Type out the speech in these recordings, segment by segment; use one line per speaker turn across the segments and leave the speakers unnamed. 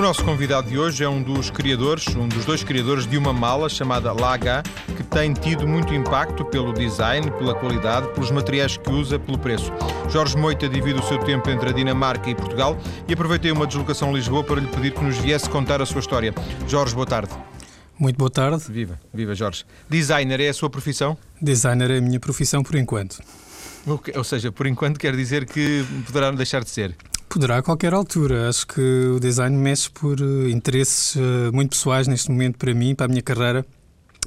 O nosso convidado de hoje é um dos criadores, um dos dois criadores de uma mala chamada Laga, que tem tido muito impacto pelo design, pela qualidade, pelos materiais que usa, pelo preço. Jorge Moita divide o seu tempo entre a Dinamarca e Portugal e aproveitei uma deslocação a Lisboa para lhe pedir que nos viesse contar a sua história. Jorge, boa tarde.
Muito boa tarde.
Viva, viva Jorge. Designer é a sua profissão?
Designer é a minha profissão por enquanto.
Ou seja, por enquanto quer dizer que poderá deixar de ser?
Poderá a qualquer altura. Acho que o design mexe por uh, interesses uh, muito pessoais neste momento para mim, para a minha carreira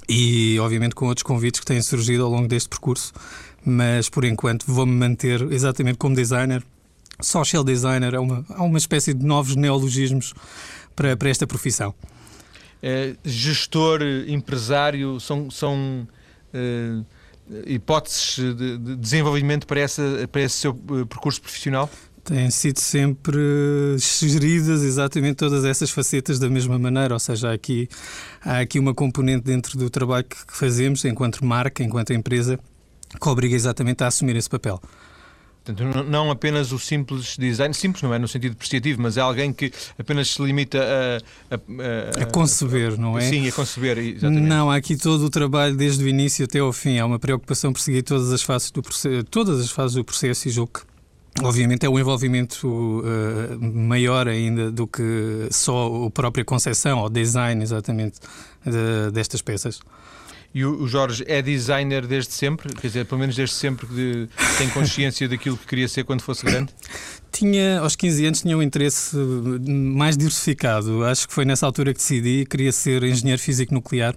e, obviamente, com outros convites que têm surgido ao longo deste percurso. Mas, por enquanto, vou-me manter exatamente como designer. Social designer é uma, há uma espécie de novos neologismos para, para esta profissão.
É, gestor, empresário, são, são uh, hipóteses de, de desenvolvimento para, essa, para esse seu percurso profissional?
Têm sido sempre geridas exatamente todas essas facetas da mesma maneira, ou seja, há aqui, há aqui uma componente dentro do trabalho que fazemos enquanto marca, enquanto empresa, que obriga exatamente a assumir esse papel.
Portanto, não apenas o simples design, simples não é no sentido depreciativo, mas é alguém que apenas se limita a,
a, a, a conceber, não é?
Sim, a conceber, exatamente.
Não, há aqui todo o trabalho desde o início até ao fim. Há uma preocupação por seguir todas as fases do processo, todas as fases do processo e julgo que Obviamente é um envolvimento uh, maior ainda do que só a própria concepção ou design, exatamente, de, destas peças.
E o Jorge é designer desde sempre? Quer dizer, pelo menos desde sempre que tem consciência daquilo que queria ser quando fosse grande?
Tinha, aos 15 anos, tinha um interesse mais diversificado. Acho que foi nessa altura que decidi, queria ser engenheiro físico nuclear.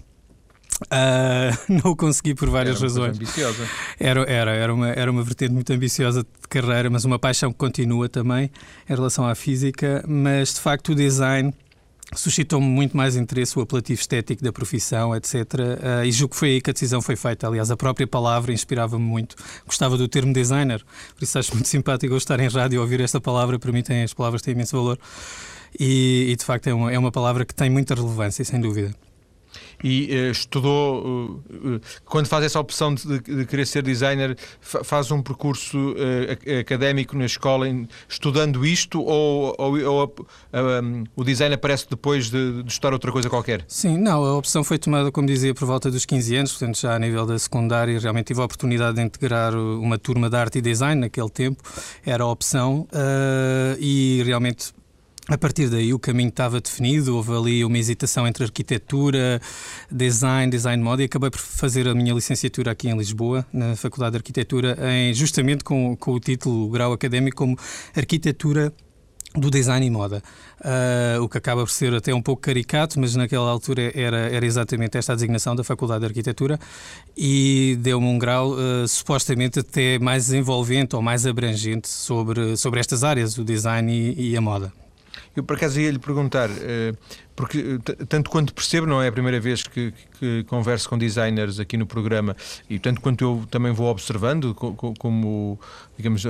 Uh, não o consegui por várias
era
razões.
Ambiciosa.
Era, era, era, uma, era uma vertente muito ambiciosa de carreira, mas uma paixão que continua também em relação à física. Mas de facto o design suscitou-me muito mais interesse, o apelativo estético da profissão, etc. Uh, e julgo que foi aí que a decisão foi feita. Aliás, a própria palavra inspirava-me muito. Gostava do termo designer, por isso acho muito simpático eu estar em rádio e ouvir esta palavra. Para mim, tem, as palavras têm imenso valor. E, e de facto é uma, é uma palavra que tem muita relevância, sem dúvida
e uh, estudou, uh, uh, quando faz essa opção de, de querer ser designer, faz um percurso académico na escola em, estudando isto ou, ou, ou um, o design aparece depois de, de, estudar outra coisa qualquer?
Sim, não, a opção foi tomada, como dizia, por volta dos 15 anos, portanto já a nível da secundária realmente tive a oportunidade de integrar uma turma de arte e design naquele tempo, era a opção e realmente a partir daí o caminho estava definido, houve ali uma hesitação entre arquitetura, design, design moda e acabei por fazer a minha licenciatura aqui em Lisboa, na Faculdade de Arquitetura, em, justamente com, com o título, o grau académico como Arquitetura do design e moda, uh, o que acaba por ser até um pouco caricato, mas naquela altura era, era exatamente esta a designação da Faculdade de Arquitetura e deu-me um grau uh, supostamente até mais envolvente ou mais abrangente sobre, sobre estas áreas, o design e, e a moda.
Eu por acaso ia lhe perguntar, eh, porque tanto quanto percebo, não é a primeira vez que, que, converso com designers aqui no programa, e tanto quanto eu também vou observando, como, digamos,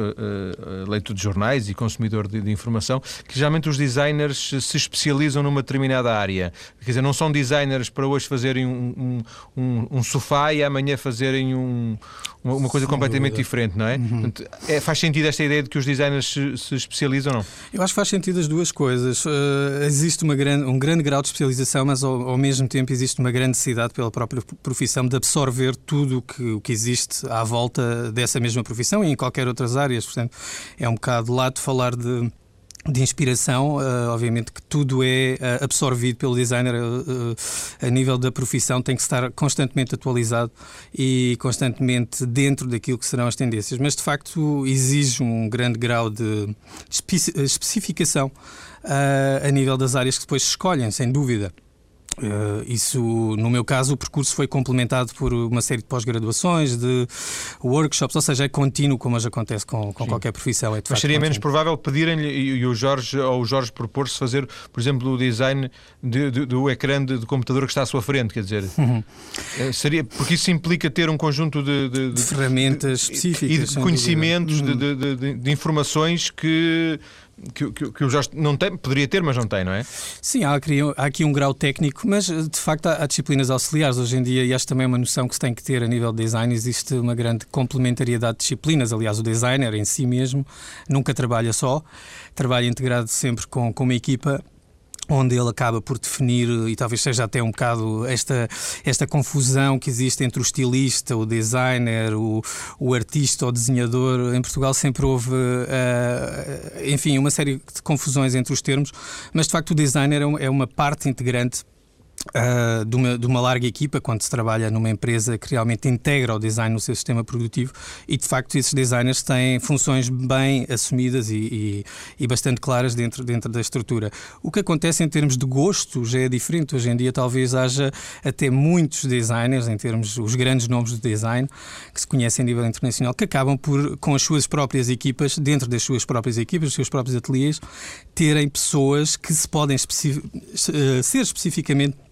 leitor de jornais e consumidor de, de, informação, que geralmente os designers se especializam numa determinada área. Quer dizer, não são designers para hoje fazerem um, um, um sofá e amanhã fazerem um, uma coisa Sem completamente dúvida. diferente, não é? Uhum. Portanto, é? Faz sentido esta ideia de que os designers se, se, especializam ou não?
Eu acho que faz sentido as duas coisas. Uh, existe uma grande, um grande grau de especialização, mas ao, ao, mesmo tempo existe uma grande necessidade pela própria profissão de absorver tudo o que existe à volta dessa mesma profissão e em qualquer outras áreas. Portanto, é um bocado de falar de de inspiração, uh, obviamente que tudo é uh, absorvido pelo designer uh, a nível da profissão, tem que estar constantemente atualizado e constantemente dentro daquilo que serão as tendências, mas de facto exige um grande grau de espe especificação a nível das áreas que depois se escolhem, sem dúvida. Uh, isso, no meu caso, o percurso foi complementado por uma série de pós-graduações, de workshops, ou seja, é contínuo, como hoje acontece com, com qualquer profissão. É
Mas seria menos provável pedirem-lhe e, o Jorge ou o Jorge propor-se fazer, por exemplo, o design de, de, do ecrã de, de, computador que está à sua frente, quer dizer, uhum. Eh, seria, porque isso implica ter um conjunto de,
de ferramentas específicas
e de conhecimentos, uhum. de informações que que, que, que o Jorge não tem, poderia ter, mas não tem, não é?
Sim, há aqui, há aqui um grau técnico, mas de facto há, há, disciplinas auxiliares hoje em dia e acho também é uma noção que se tem que ter a nível de design. Existe uma grande complementariedade de disciplinas. Aliás, o designer em si mesmo nunca trabalha só, trabalha integrado sempre com, com uma equipa onde ele acaba por definir, e talvez seja até um bocado esta, esta confusão que existe entre o estilista, o designer, o, o artista, o desenhador. Em Portugal sempre houve, uh, enfim, uma série de confusões entre os termos, mas de facto o designer é é uma parte integrante Uh, de, uma, de, uma, larga equipa, quando se trabalha numa empresa que realmente integra o design no seu sistema produtivo e, de facto, esses designers têm funções bem assumidas e, e, e, bastante claras dentro, dentro da estrutura. O que acontece em termos de gosto já é diferente. Hoje em dia, talvez haja até muitos designers, em termos os grandes nomes do design, que se conhecem a nível internacional, que acabam por, com as suas próprias equipas, dentro das suas próprias equipas, os seus próprios ateliês, terem pessoas que se podem especi eh, ser especificamente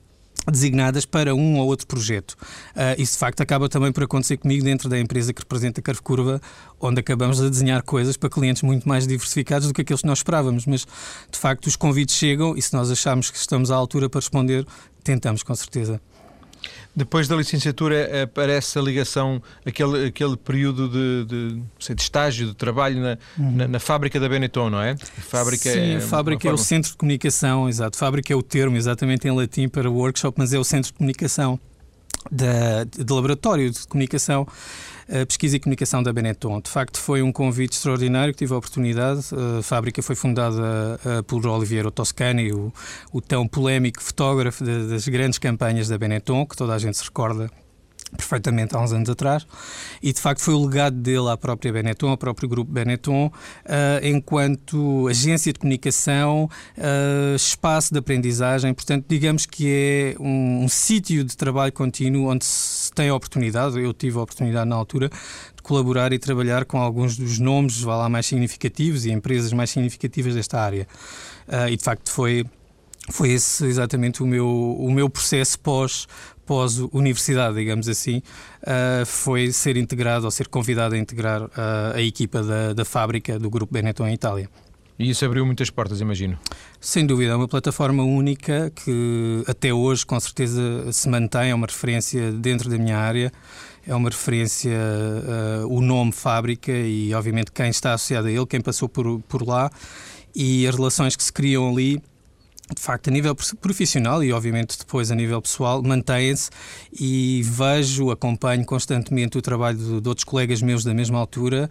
designadas para um ou outro projeto. Uh, isso de facto acaba também por acontecer comigo dentro da empresa que representa a Curve Curva, onde acabamos a desenhar coisas para clientes muito mais diversificados do que aqueles que nós esperávamos. Mas de facto os convites chegam e se nós achamos que estamos à altura para responder, tentamos com certeza.
Depois da licenciatura aparece a ligação, aquele, aquele período de, de, sei, de estágio, de trabalho na, uhum. na, na, fábrica da Benetton, não é? A
fábrica Sim, é a fábrica é o centro de comunicação, exato. Fábrica é o termo exatamente em latim para workshop, mas é o centro de comunicação da, de laboratório de comunicação a pesquisa e comunicação da Benetton. De facto, foi um convite extraordinário que tive a oportunidade. A fábrica foi fundada eh, por Oliviero Toscani, o, o tão polémico fotógrafo das grandes campanhas da Benetton, que toda a gente se recorda perfeitamente há uns anos atrás, e de facto foi o legado dele à própria Benetton, ao próprio grupo Benetton, uh, enquanto agência de comunicação, uh, espaço de aprendizagem, portanto, digamos que é um, um sítio de trabalho contínuo onde se tem a oportunidade, eu tive a oportunidade na altura, de colaborar e trabalhar com alguns dos nomes, vá lá, mais significativos e empresas mais significativas desta área. Uh, e de facto foi foi esse exatamente o meu, o meu processo pós, pós-universidade, digamos assim, uh, foi ser integrado ou ser convidado a integrar uh, a equipa da, da fábrica do Grupo Benetton em Itália.
E isso abriu muitas portas, imagino.
Sem dúvida, é uma plataforma única que até hoje com certeza se mantém, é uma referência dentro da minha área, é uma referência uh, o nome fábrica e obviamente quem está associado a ele, quem passou por, por lá e as relações que se criam ali de facto, a nível profissional e, obviamente, depois a nível pessoal, mantém-se e vejo, acompanho constantemente o trabalho de, outros colegas meus da mesma altura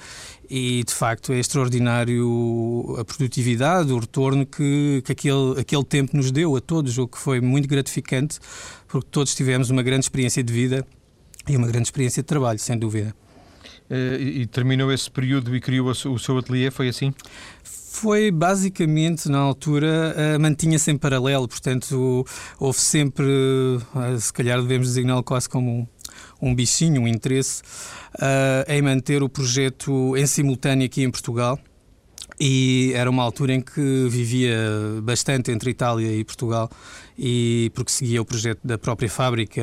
e, de facto, é extraordinário a produtividade, o retorno que, que aquele, aquele tempo nos deu a todos, o que foi muito gratificante, porque todos tivemos uma grande experiência de vida e uma grande experiência de trabalho, sem dúvida.
Uh, e terminou esse período e criou o seu ateliê, foi assim?
Foi basicamente, na altura, uh, mantinha-se em paralelo, portanto, houve sempre, uh, se calhar devemos designá-lo quase como um, um bichinho, um interesse, uh, em manter o projeto em simultâneo aqui em Portugal. E era uma altura em que vivia bastante entre Itália e Portugal, e porque seguia o projeto da própria fábrica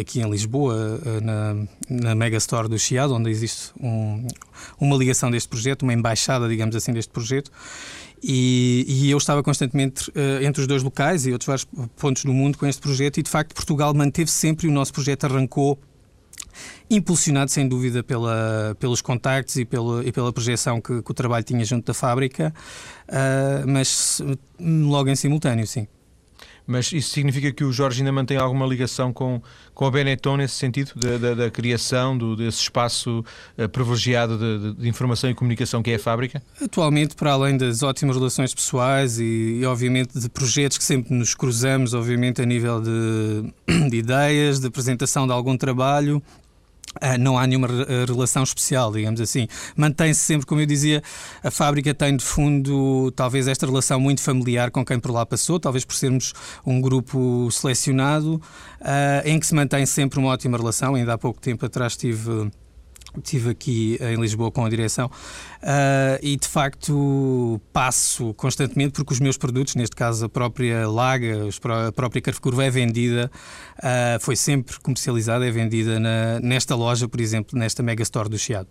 aqui em Lisboa, na, na Megastore do Chiado, onde existe um, uma ligação deste projeto, uma embaixada, digamos assim, deste projeto. E, e, eu estava constantemente uh, entre os dois locais e outros vários pontos do mundo com este projeto, e de facto Portugal manteve sempre e o nosso projeto arrancou impulsionado sem dúvida pela, pelos contactos e pela, e pela projeção que, que o trabalho tinha junto da fábrica, uh, mas logo em simultâneo, sim.
Mas isso significa que o Jorge ainda mantém alguma ligação com, com a Benetton nesse sentido, da, da, da criação do, desse espaço uh, privilegiado de, de, informação e comunicação que é a fábrica?
Atualmente, para além das ótimas relações pessoais e, e obviamente, de projetos que sempre nos cruzamos, obviamente, a nível de, de ideias, de apresentação de algum trabalho, não há nenhuma eh, relação especial, digamos assim. Mantém-se sempre, como eu dizia, a fábrica tem de fundo talvez esta relação muito familiar com quem por lá passou, talvez por sermos um grupo selecionado, uh, em que se mantém sempre uma ótima relação. Ainda há pouco tempo atrás tive Estive aqui em Lisboa com a direção uh, e de facto passo constantemente porque os meus produtos, neste caso a própria Laga, a própria Carrefour é vendida, uh, foi sempre comercializada, é vendida na, nesta loja, por exemplo, nesta Megastore do Chiado.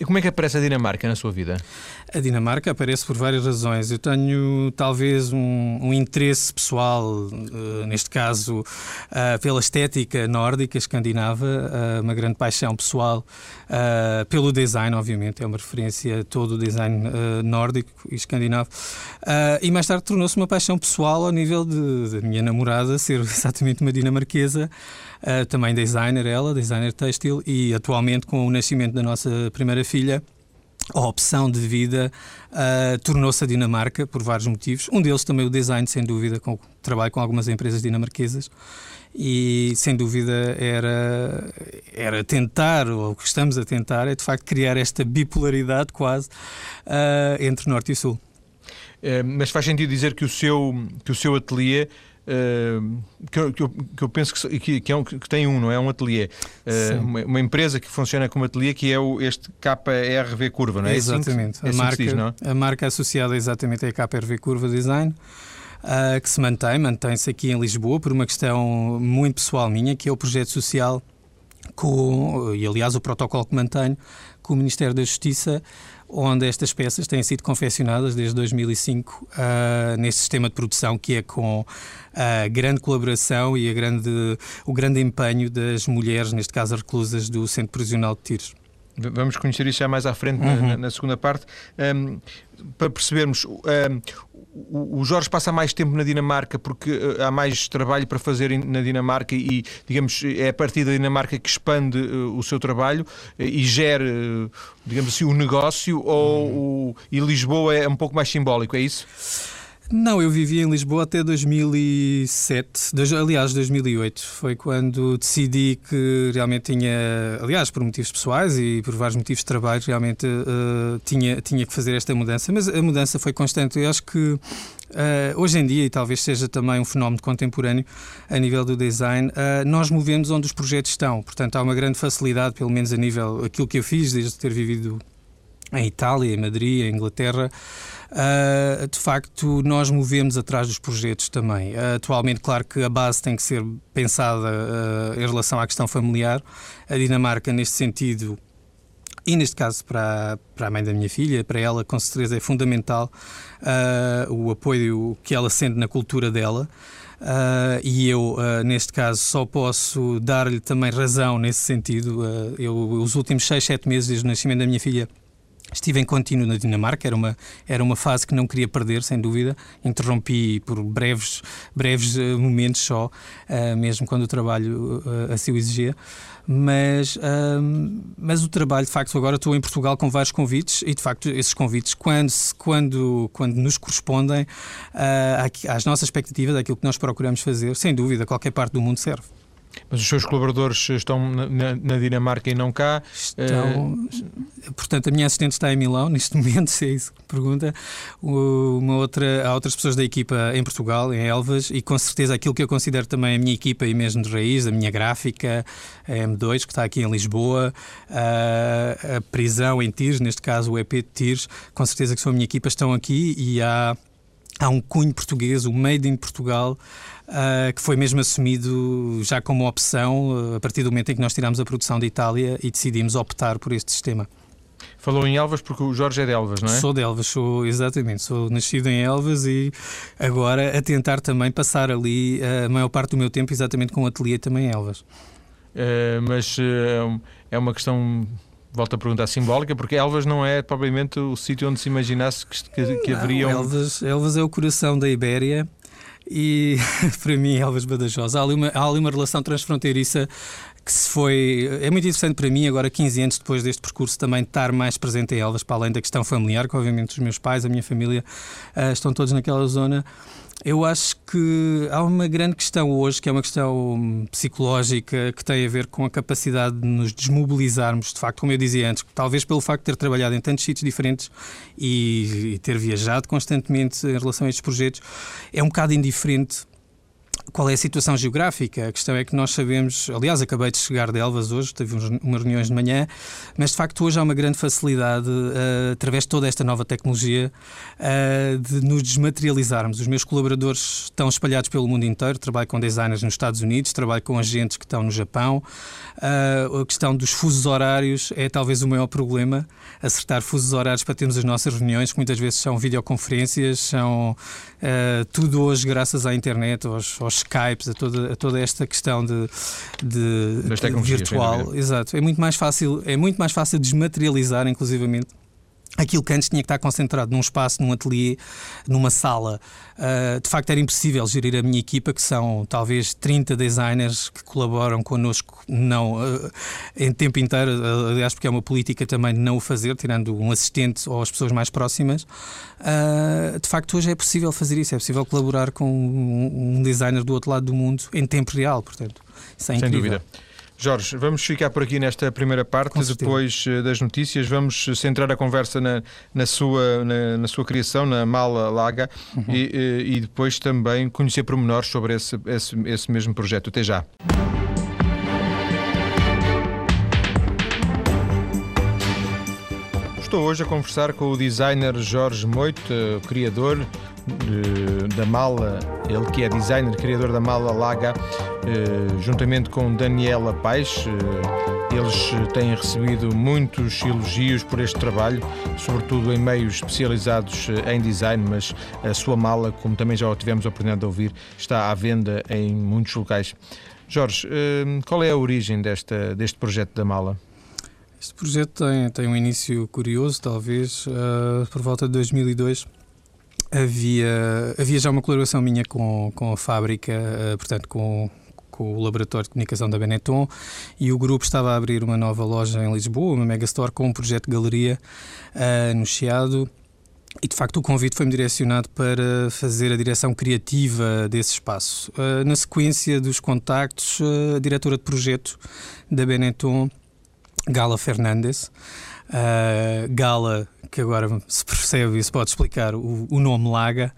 E como é que aparece a Dinamarca na sua vida?
A Dinamarca aparece por várias razões. Eu tenho talvez um, um interesse pessoal, uh, neste caso, uh, pela estética nórdica, escandinava, uh, uma grande paixão pessoal pelo design, obviamente, é uma referência a todo o design nórdico e escandinavo. e mais tarde tornou-se uma paixão pessoal ao nível da minha namorada ser exatamente uma dinamarquesa, também designer ela, designer têxtil, e atualmente com o nascimento da nossa primeira filha, a opção de vida uh, tornou-se a Dinamarca por vários motivos. Um deles também o design, sem dúvida, com trabalho com algumas empresas dinamarquesas e sem dúvida era era tentar ou o que estamos a tentar é de facto criar esta bipolaridade quase uh, entre norte e sul.
É, mas faz sentido dizer que o seu que o seu ateliê Uh, que, eu, que, eu, que, eu, penso que, que, é um, que, tem um, não é? Um ateliê. Uh, uma, uma, empresa que funciona como ateliê que é o, este KRV Curva, não é?
Exatamente.
É assim
a, marca,
diz,
a marca associada exatamente é a KRV Curva Design. Uh, que se mantém, mantém-se aqui em Lisboa por uma questão muito pessoal minha, que é o projeto social com, e aliás o protocolo que mantenho com o Ministério da Justiça onde estas peças têm sido confeccionadas desde 2005 uh, ah, neste sistema de produção que é com a grande colaboração e a grande, o grande empenho das mulheres, neste caso reclusas do Centro Prisional de Tiros.
Vamos conhecer isso já mais à frente uhum. na, na, segunda parte. Um, para percebermos, um, o Jorge passa mais tempo na Dinamarca porque uh, há mais trabalho para fazer na Dinamarca e, digamos, é a partir da Dinamarca que expande uh, o seu trabalho uh, e gera, digamos assim, o negócio ou o, e Lisboa é um pouco mais simbólico, é isso?
Não, eu vivi em Lisboa até 2007, aliás, 2008. Foi quando decidi que realmente tinha, aliás, por motivos pessoais e por vários motivos de trabalho, realmente uh, tinha, tinha que fazer esta mudança. Mas a mudança foi constante. Eu acho que uh, hoje em dia, e talvez seja também um fenómeno contemporâneo a nível do design, uh, nós movemos onde os projetos estão. Portanto, há uma grande facilidade, pelo menos a nível aquilo que eu fiz desde ter vivido em Itália, em Madrid, em Inglaterra. Uh, de facto, nós movemos atrás dos projetos também. Uh, atualmente, claro que a base tem que ser pensada uh, em relação à questão familiar. A Dinamarca, neste sentido, e neste caso para, para a mãe da minha filha, para ela, com certeza é fundamental o apoio que ela sente na cultura dela. Uh, e eu, uh, neste caso, só posso dar-lhe também razão nesse sentido. Uh, eu, os últimos 6, 7 meses desde o nascimento da minha filha, Estive em contínuo na Dinamarca, era uma, era uma fase que não queria perder, sem dúvida. Interrompi por breves, breves uh, momentos só, uh, mesmo quando o trabalho uh, assim o exigia. Mas, mas o trabalho, de facto, agora estou em Portugal com vários convites e, de facto, esses convites, quando, quando, quando nos correspondem às nossas expectativas, àquilo que nós procuramos fazer, sem dúvida, qualquer parte do mundo serve.
Mas os seus colaboradores estão na, na Dinamarca e não cá?
Estão. Uh... Portanto, a minha assistente está em Milão, neste momento, se é isso que pergunta. Uma outra, há outras pessoas da equipa em Portugal, em Elvas, e com certeza aquilo que eu considero também a minha equipa e mesmo de raiz, a minha gráfica, a M2, que está aqui em Lisboa, a, a prisão em Tires, neste caso o EP de Tires, com certeza que são a minha equipa, estão aqui e há, há um cunho português, o Made in Portugal uh, que foi mesmo assumido já como opção uh, a partir do momento em que nós tiramos a produção de Itália e decidimos optar por este sistema.
Falou em Elvas porque o Jorge é de Elvas, não é?
Sou de Elvas, sou, exatamente. Sou nascido em Elvas e agora a tentar também passar ali a maior parte do meu tempo exatamente com o ateliê também em Elvas.
Uh, mas é uma questão volto a perguntar, simbólica, porque Elvas não é propriamente o sítio onde se imaginasse que, que, que haveria.
Elvas, Elvas é o coração da Ibéria e para mim Elvas Badajoz. Há ali, uma, há ali uma relação transfronteiriça que se foi. É muito interessante para mim, agora 15 anos depois deste percurso, também estar mais presente em Elvas, para além da questão familiar, que obviamente os meus pais, a minha família uh, estão todos naquela zona. Eu acho que há uma grande questão hoje, que é uma questão psicológica, que tem a ver com a capacidade de nos desmobilizarmos, de facto, como eu dizia antes, talvez pelo facto de ter trabalhado em tantos sítios diferentes e, e ter viajado constantemente em relação a estes projetos, é um bocado indiferente qual é a situação geográfica? A questão é que nós sabemos, aliás, acabei de chegar de Elvas hoje, teve umas reuniões de manhã, mas de facto hoje há uma grande facilidade, uh, através de toda esta nova tecnologia, uh, de nos desmaterializarmos. Os meus colaboradores estão espalhados pelo mundo inteiro, trabalho com designers nos Estados Unidos, trabalho com agentes que estão no Japão. Uh, a questão dos fusos horários é talvez o maior problema, acertar fusos horários para termos as nossas reuniões, que muitas vezes são videoconferências, são tudo hoje graças à internet, aos, aos Skypes, a toda, a toda esta questão de, de, de virtual. Exato. É muito mais fácil, é muito mais fácil desmaterializar, inclusivamente, aquilo que antes tinha que estar concentrado num espaço, num ateliê, numa sala. Uh, de facto, era impossível gerir a minha equipa, que são talvez 30 designers que colaboram connosco não, uh, em tempo inteiro, aliás, porque é uma política também não o fazer, tirando um assistente ou as pessoas mais próximas. Uh, de facto, hoje é possível fazer isso, é possível colaborar com um, um designer do outro lado do mundo em tempo real, portanto, isso é
Sem dúvida. Jorge, vamos ficar por aqui nesta primeira parte. Depois eh, das notícias, vamos centrar a conversa na, na sua, na, na, sua criação, na Mala Laga, uhum. e, eh, e, depois também conhecer pormenores sobre esse, esse, esse mesmo projeto. Até já. Estou hoje a conversar com o designer Jorge Moito, criador de, da mala, ele que é designer, criador da mala Laga, eh, juntamente com Daniela Paes. Eh, eles têm recebido muitos elogios por este trabalho, sobretudo em meios especializados eh, em design, mas a sua mala, como também já tivemos a oportunidade de ouvir, está à venda em muitos locais. Jorge, qual é a origem desta, deste projeto da mala?
Este projeto tem, tem um início curioso, talvez, uh, por volta de 2002 havia, havia já uma colaboração minha com, com a fábrica, uh, portanto, com, com o Laboratório de Comunicação da Benetton e o grupo estava a abrir uma nova loja em Lisboa, uma megastore, com um projeto de galeria uh, no Chiado. E de facto o convite foi-me direcionado para fazer a direção criativa desse espaço. Uh, na sequência dos contactos, a diretora de projeto da Benetton, Gala Fernandes, uh, Gala que agora se percebe e se pode explicar o, o nome Laga,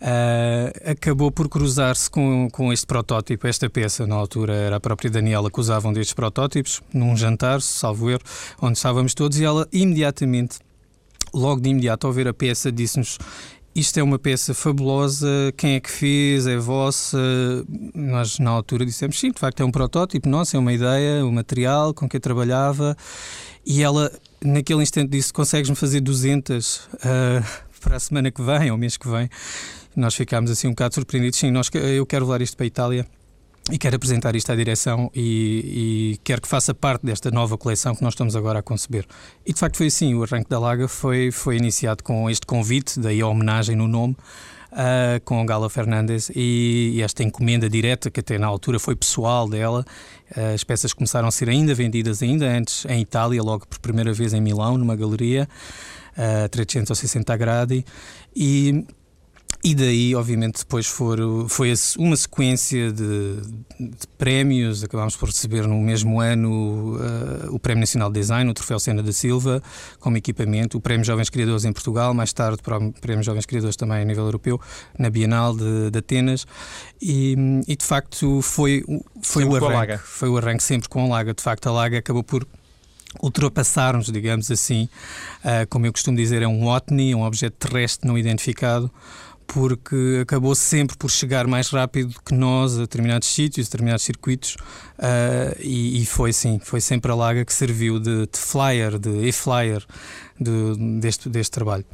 uh, acabou por cruzar-se com, com este protótipo, esta peça. Na altura era a própria Daniela que usavam destes protótipos, num jantar, salvo erro, onde estávamos todos, e ela imediatamente, logo de imediato, ao ver a peça, disse-nos isto é uma peça fabulosa, quem é que fez, é vossa? Nós, na altura, dissemos sim, de facto é um protótipo nosso, é uma ideia, o um material com que eu trabalhava. E ela naquele instante disse: Consegues-me fazer 200 uh, ah, para a semana que vem, ou mês que vem? Nós ficámos assim um bocado surpreendidos. Sim, nós, eu quero levar isto para a Itália e quero apresentar isto à direção e, e, quero que faça parte desta nova coleção que nós estamos agora a conceber. E de facto foi assim: o arranque da Laga foi, foi iniciado com este convite, daí a homenagem no nome. Uh, com a Gala Fernandes e, e, esta encomenda direta que até na altura foi pessoal dela as peças começaram a ser ainda vendidas ainda antes em Itália, logo por primeira vez em Milão, numa galeria, uh, 360 gradi, e e daí, obviamente, depois for, foi uma sequência de, de, prémios. Acabámos por receber no mesmo ano uh, o Prémio Nacional de Design, o Troféu Sena da Silva, como equipamento, o Prémio Jovens Criadores em Portugal, mais tarde o Prémio Jovens Criadores também a nível europeu, na Bienal de, de Atenas. E, e, de facto, foi, foi o arranque. Foi o arranque sempre com a Laga. De facto, a Laga acabou por ultrapassar-nos, digamos assim, uh, como eu costumo dizer, é um OTNI, um objeto terrestre não identificado, porque acabou sempre por chegar mais rápido que nós a determinados sítios, a determinados circuitos, uh, e, e, foi sim, foi sempre a Laga que serviu de, de flyer, de e-flyer de, deste, deste trabalho.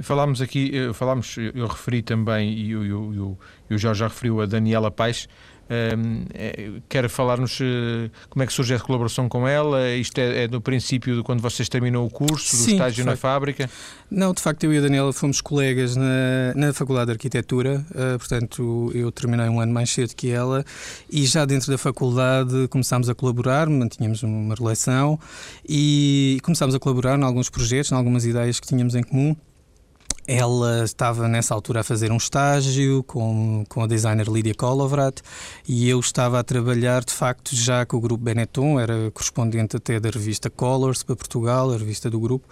Falámos aqui, eh, falámos, eu referi também, e o, o, o Jorge já referiu a Daniela Paes, é, quer falar-nos uh, como é que surge a colaboração com ela? Isto é, é do princípio de quando vocês terminou o curso, do Sim, estágio na fábrica?
Não, de facto, eu e a Daniela fomos colegas na, na Faculdade de Arquitetura, uh, portanto, eu terminei um ano mais cedo que ela e já dentro da faculdade começámos a colaborar, mantínhamos uma relação e começámos a colaborar em alguns projetos, em algumas ideias que tínhamos em comum. Ela estava nessa altura a fazer um estágio com, com a designer Lídia Kolovrat e eu estava a trabalhar de facto já com o grupo Benetton, era correspondente até da revista Colors para Portugal, a revista do grupo,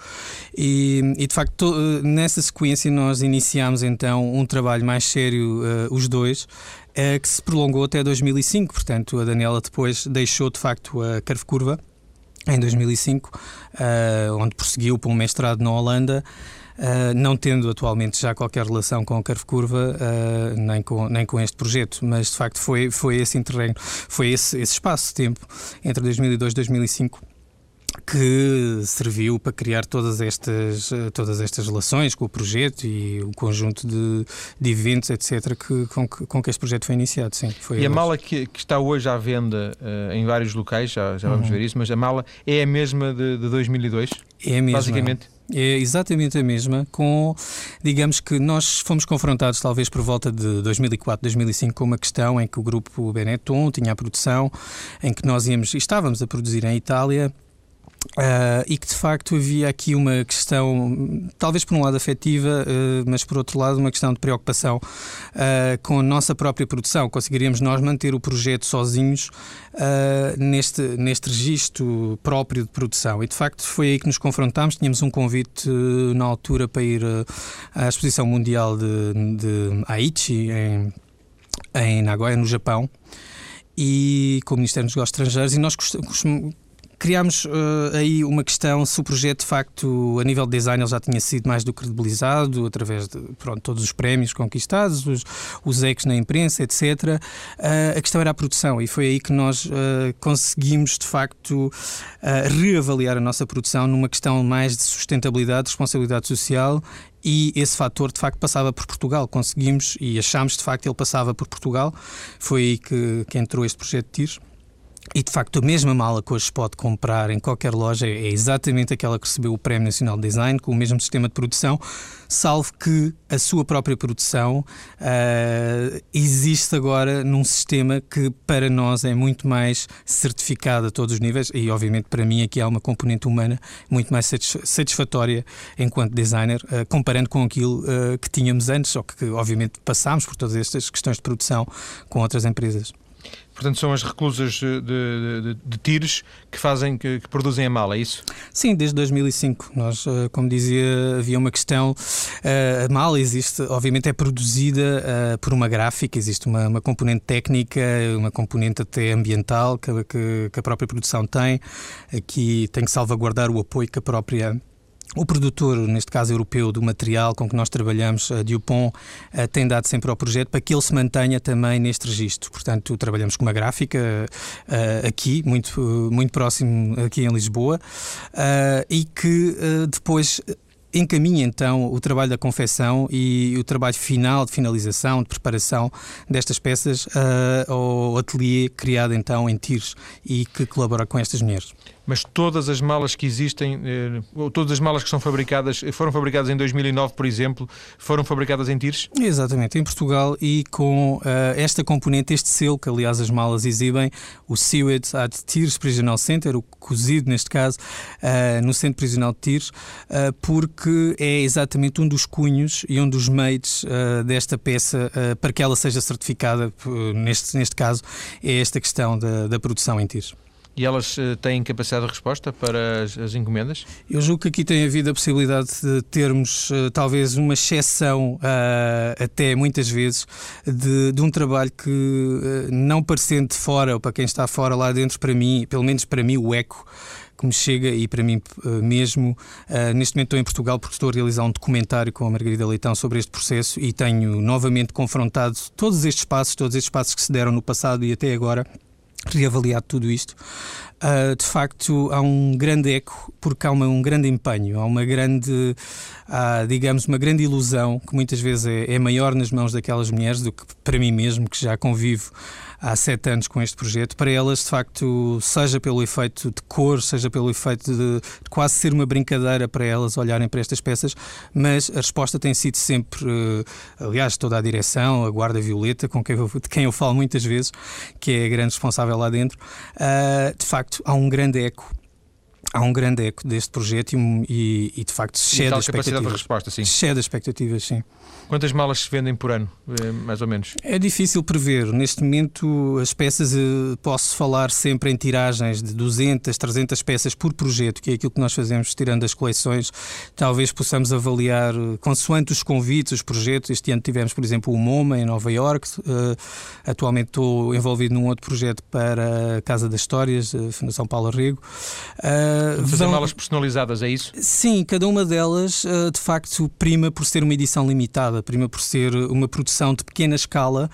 e, e de facto nessa sequência nós iniciámos então um trabalho mais sério, uh, os dois, uh, que se prolongou até 2005, portanto a Daniela depois deixou de facto a Curve Curva em 2005, uh, eh, onde prosseguiu para um mestrado na Holanda. Uh, não tendo atualmente já qualquer relação com a Curve Curva, uh, nem, com, nem com este projeto, mas de facto foi, foi esse interregno, foi esse, esse espaço de tempo entre 2002 e 2005 que serviu para criar todas estas, todas estas relações com o projeto e o conjunto de, de eventos, etc., que, com, que, com que este projeto foi iniciado. Sim, foi
e a mala que, que, está hoje à venda uh, em vários locais, já, já vamos uhum. ver isso, mas a mala é a mesma de, de 2002?
É a mesma.
Basicamente.
É exatamente a mesma, com, digamos que nós fomos confrontados talvez por volta de 2004, 2005 com uma questão em que o grupo Benetton tinha a produção, em que nós íamos, estávamos a produzir em Itália Uh, e que de facto havia aqui uma questão, talvez por um lado afetiva, uh, mas por outro lado uma questão de preocupação uh, com a nossa própria produção. Conseguiríamos nós manter o projeto sozinhos neste, neste registro próprio de produção. E de facto foi aí que nos confrontámos. Tínhamos um convite na altura para ir à Exposição Mundial de, de Aichi, em, em Nagoya, no Japão e com o Ministério dos Negócios Estrangeiros e nós criámos uh, aí uma questão se o projeto, de facto, a nível de design, ele já tinha sido mais do que credibilizado através de pronto, todos os prémios conquistados, os, os ex na imprensa, etc. Uh, eh, a questão era a produção e foi aí que nós uh, conseguimos, de facto, reavaliar a nossa produção numa questão mais de sustentabilidade, responsabilidade social e esse fator de facto passava por Portugal. Conseguimos e achámos de facto ele passava por Portugal. Foi aí que, que entrou este projeto de TIRS. E de facto, a mesma mala que hoje pode comprar em qualquer loja é exatamente aquela que recebeu o Prémio Nacional de Design, com o mesmo sistema de produção, salvo que a sua própria produção uh, existe agora num sistema que para nós é muito mais certificado a todos os níveis e, obviamente, para mim aqui há uma componente humana muito mais satisfatória enquanto designer, uh, comparando com aquilo uh, que tínhamos antes, ou que, obviamente, passámos por todas estas questões de produção com outras empresas.
Portanto, são as reclusas de, de, de tiros que fazem, que, que, produzem a mala, é isso?
Sim, desde 2005. Nós, eh, como dizia, havia uma questão. Eh, a mala existe, obviamente, é produzida eh, por uma gráfica, existe uma, uma componente técnica, uma componente até ambiental que, que, que a própria produção tem. Aqui tem que salvaguardar o apoio que a própria o produtor, neste caso europeu, do material com que nós trabalhamos, a Dupont, eh, tem dado sempre ao projeto para que ele se mantenha também neste registro. Portanto, trabalhamos com uma gráfica eh, aqui, muito, muito próximo aqui em Lisboa, eh, e que depois encaminha então o trabalho da confecção e o trabalho final de finalização, de preparação destas peças ao ateliê criado então em Tires e que colabora com estas mulheres
mas todas as malas que existem, eh, todas as malas que são fabricadas, foram fabricadas em 2009, por exemplo, foram fabricadas em Tires?
Exatamente, em Portugal e com uh, esta componente, este selo, que aliás as malas exibem, o Sewed at Tires Prisional Center, o cozido neste caso, uh, no Centro Prisional de Tires, uh, porque é exatamente um dos cunhos e um dos meios desta peça para que ela seja certificada, neste, neste caso, é esta questão da, da produção em Tires.
E elas uh, têm capacidade de resposta para as, as, encomendas?
Eu julgo que aqui tem havido a possibilidade de termos uh, talvez uma exceção, uh, até muitas vezes, de, de um trabalho que, não parecendo de fora, ou para quem está fora lá dentro, para mim, pelo menos para mim, o eco que me chega e para mim mesmo. neste momento estou em Portugal porque estou a realizar um documentário com a Margarida Leitão sobre este processo e tenho novamente confrontado todos estes passos, todos estes passos que se deram no passado e até agora reavaliado tudo isto, uh, de facto há um grande eco, porque há uma, um grande empenho, há uma grande, uh, digamos, uma grande ilusão que muitas vezes é, é, maior nas mãos daquelas mulheres do que para mim mesmo, que já convivo há sete anos com este projeto, para elas, de facto, seja pelo efeito de cor, seja pelo efeito de, de quase ser uma brincadeira para elas olharem para estas peças, mas a resposta tem sido sempre, uh, aliás, toda a direção, a Guarda Violeta, com quem eu, de quem eu falo muitas vezes, que é a grande responsável lá dentro, uh, de facto, há um grande eco há um grande eco deste projeto e, e de facto
excede as expectativas. De resposta, sim.
Excede as expectativas, sim.
Quantas malas se vendem por ano, eh, mais ou menos?
É difícil prever. Neste momento, as peças, eh, posso falar sempre em tiragens de 200, 300 peças por projeto, que é aquilo que nós fazemos tirando as coleções. Talvez possamos avaliar, eh, consoante os convites, os projetos. Este ano tivemos, por exemplo, o MoMA em Nova York. Atualmente estou envolvido num outro projeto para a Casa das Histórias, Fundação Paulo Rego.
Fazer vão... malas personalizadas, é isso?
Sim, cada uma delas, de facto, prima por ser uma edição limitada prima por ser uma produção de pequena escala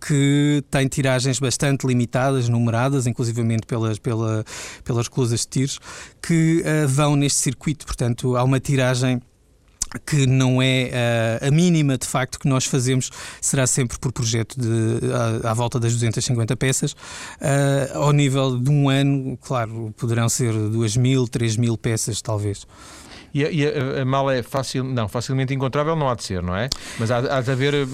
que tem tiragens bastante limitadas, numeradas, inclusivamente pelas, pela, pelas reclusas de tiros, que uh, vão neste circuito. Portanto, há uma tiragem que não é uh, a mínima de facto que nós fazemos será sempre por projeto de à, volta das 250 peças. Uh, ao nível de um ano claro poderão ser 2 mil 3 mil peças talvez
e, a, e a, a, mala é fácil, não, facilmente encontrável, não há de ser, não é? Mas há, há de haver. Eh,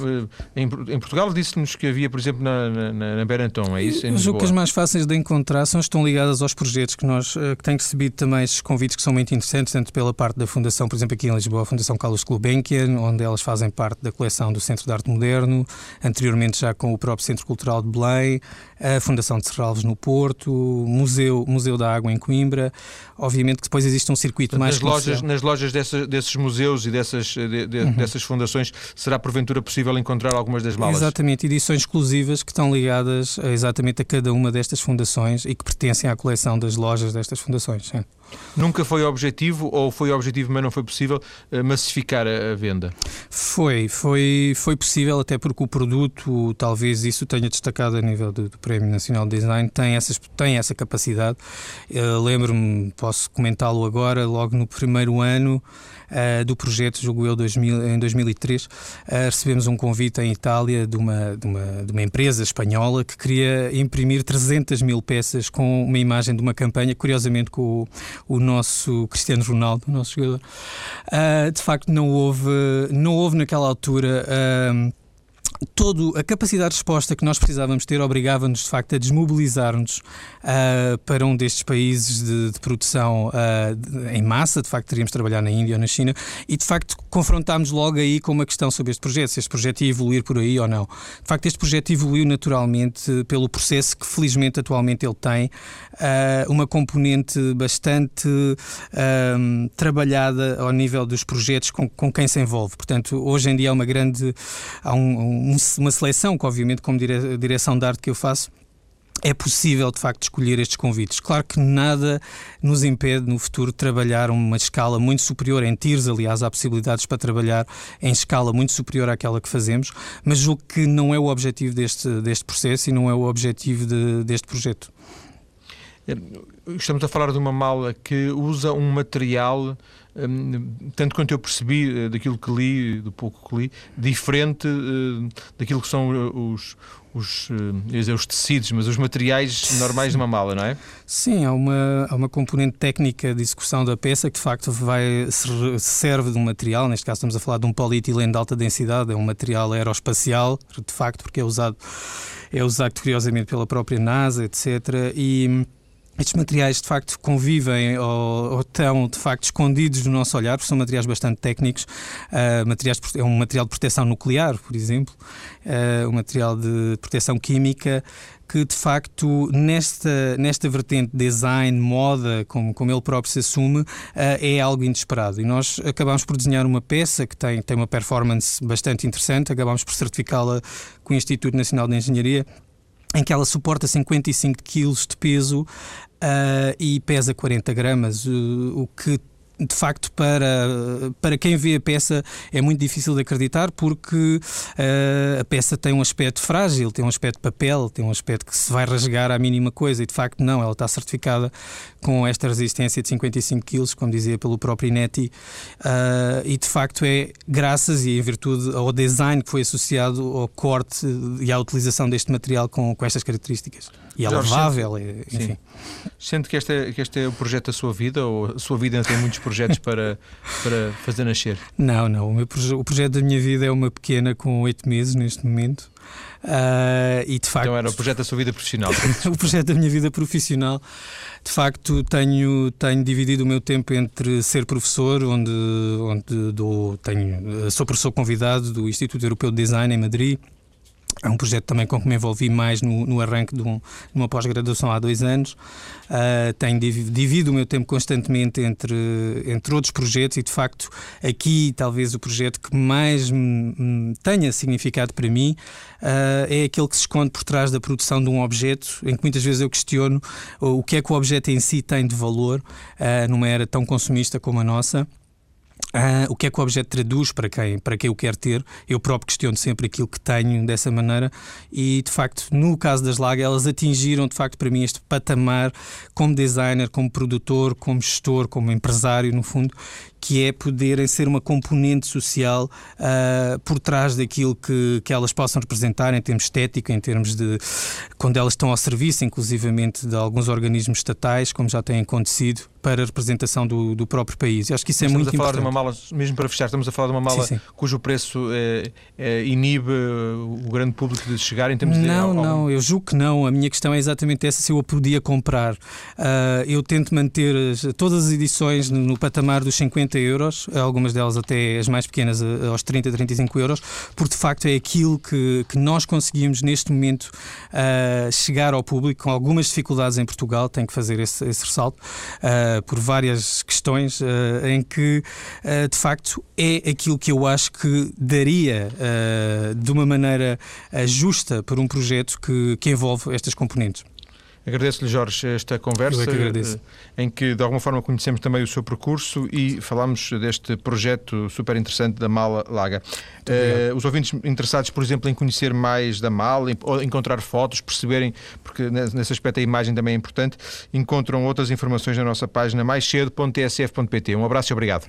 em, em Portugal disse-nos que havia, por exemplo, na, na, na Beranton, é isso?
As que as mais fáceis de encontrar são, estão ligadas aos projetos que nós eh, que têm recebido também esses convites que são muito interessantes, tanto pela parte da Fundação, por exemplo, aqui em Lisboa, a Fundação Carlos Gulbenkian, onde elas fazem parte da coleção do Centro de Arte Moderno, anteriormente já com o próprio Centro Cultural de Belém, a Fundação de Serralves no Porto, Museu, Museu da Água em Coimbra. Obviamente que depois existe um circuito mais.
Lojas, nas lojas dessa, desses museus e dessas, de, de, uhum. dessas fundações, será porventura possível encontrar algumas das malas?
Exatamente, edições exclusivas que estão ligadas a, exatamente a cada uma destas fundações e que pertencem à coleção das lojas destas fundações. Sim.
Nunca foi objetivo ou foi objetivo, mas não foi possível eh, massificar a, venda?
Foi, foi, foi possível, até porque o produto, talvez isso tenha destacado a nível do, do Prémio Nacional de Design, tem, essas, tem essa capacidade. Uh, Lembro-me, posso comentá-lo agora, logo no primeiro ano uh, do projeto, julgo eu, 2000, em 2003, uh, recebemos um convite em Itália de uma, de, uma, de uma empresa espanhola que queria imprimir 300 mil peças com uma imagem de uma campanha, curiosamente com o, o nosso Cristiano Ronaldo, o nosso jogador. Uh, de facto, não houve, não houve naquela altura. Uh, todo a capacidade de resposta que nós precisávamos ter obrigava-nos de facto a desmobilizar-nos uh, para um destes países de, de produção uh, de, em massa, de facto teríamos de trabalhar na Índia ou na China e de facto confrontámos logo aí com uma questão sobre este projeto, se este projeto ia evoluir por aí ou não. De facto este projeto evoluiu naturalmente pelo processo que felizmente atualmente ele tem, uh, uma componente bastante trabalhada ao nível dos projetos com, com quem se envolve. Portanto, hoje em dia há uma grande há um, um uma seleção que, obviamente, como dire direção de arte que eu faço, é possível de facto escolher estes convites. Claro que nada nos impede no futuro trabalhar uma escala muito superior em tiers, aliás, há possibilidades para trabalhar em escala muito superior àquela que fazemos, mas julgo que não é o objetivo deste, deste processo e não é o objetivo de, deste projeto.
Estamos a falar de uma mala que usa um material Hum, tanto quanto eu percebi eh, daquilo que li, do pouco que li, diferente eh, daquilo que são eh, os, os, dizer, os tecidos, mas os materiais normais de uma mala, não é?
Sim, há uma, há uma componente técnica de execução da peça que de facto vai, serve de um material, neste caso estamos a falar de um polietileno de alta densidade, é um material aeroespacial, de facto, porque é usado, é usado curiosamente pela própria NASA, etc. E estes materiais de facto convivem ou, ou, estão de facto escondidos no nosso olhar, porque são materiais bastante técnicos. Uh, materiais é um material de proteção nuclear, por exemplo, uh, um material de proteção química que de facto nesta, nesta vertente design, moda, como, como ele próprio se assume, uh, é algo inesperado. E nós acabamos por desenhar uma peça que tem, tem uma performance bastante interessante, acabamos por certificá-la com o Instituto Nacional de Engenharia em que ela suporta 55 kg de peso uh, e pesa 40 gramas, uh, o que de facto, para, para quem vê a peça é muito difícil de acreditar porque uh, a peça tem um aspecto frágil, tem um aspecto de papel, tem um aspecto que se vai rasgar à mínima coisa e de facto não, ela está certificada com esta resistência de 55 kg, como dizia pelo próprio Ineti, uh, e de facto é graças e em virtude ao design que foi associado ao corte e à utilização deste material com, com estas características. E é lavável, enfim.
Sente que este, é, que este é o projeto da sua vida ou a sua vida tem muitos projetos para, para fazer nascer?
Não, não. O, meu, o projeto da minha vida é uma pequena com oito meses neste momento. Uh, e de facto,
então era o projeto da sua vida profissional.
o projeto da minha vida profissional. De facto, tenho, tenho dividido o meu tempo entre ser professor, onde, onde dou, tenho, sou professor convidado do Instituto Europeu de Design em Madrid é um projeto também com que me envolvi mais no, no arranque de, um, uma pós-graduação há dois anos. Uh, tenho divido o meu tempo constantemente entre, entre outros projetos e, de facto, aqui talvez o projeto que mais tenha significado para mim uh, é aquele que se esconde por trás da produção de um objeto, em que muitas vezes eu questiono o que é que o objeto em si tem de valor uh, numa era tão consumista como a nossa. Uh, o que é que o objeto traduz para quem, para quem o quer ter? Eu próprio questiono sempre aquilo que tenho dessa maneira e, de facto, no caso das Laga, elas atingiram, de facto, para mim este patamar como designer, como produtor, como gestor, como empresário, no fundo, que é poderem ser uma componente social uh, por trás daquilo que, que elas possam representar em termos estéticos, em termos de quando elas estão ao serviço, inclusivamente de alguns organismos estatais, como já tem acontecido, para a representação do, do próprio país. Eu acho que isso é
estamos
muito
a falar
importante.
De uma mala, mesmo para fechar, estamos a falar de uma mala sim, sim. cujo preço é, é, inibe o grande público de chegar em termos
não,
de.
Não, não, eu julgo que não. A minha questão é exatamente essa: se eu a podia comprar. Uh, eu tento manter todas as edições no, no patamar dos 50 euros, algumas delas até as mais pequenas aos 30, 35 euros, porque de facto é aquilo que, que nós conseguimos neste momento uh, chegar ao público com algumas dificuldades em Portugal, tenho que fazer esse, esse ressalto, uh, por várias questões uh, em que de facto é aquilo que eu acho que daria de uma maneira justa para um projeto que, que envolve estas componentes.
Agradeço-lhe, Jorge, esta conversa
que
eh, em que, de alguma forma, conhecemos também o seu percurso e falamos deste projeto super interessante da Mala Laga. Uh, os ouvintes interessados, por exemplo, em conhecer mais da Mala, ou encontrar fotos, perceberem, porque nesse aspecto a imagem também é importante, encontram outras informações na nossa página maiscedo.tsf.pt. Um abraço e obrigado.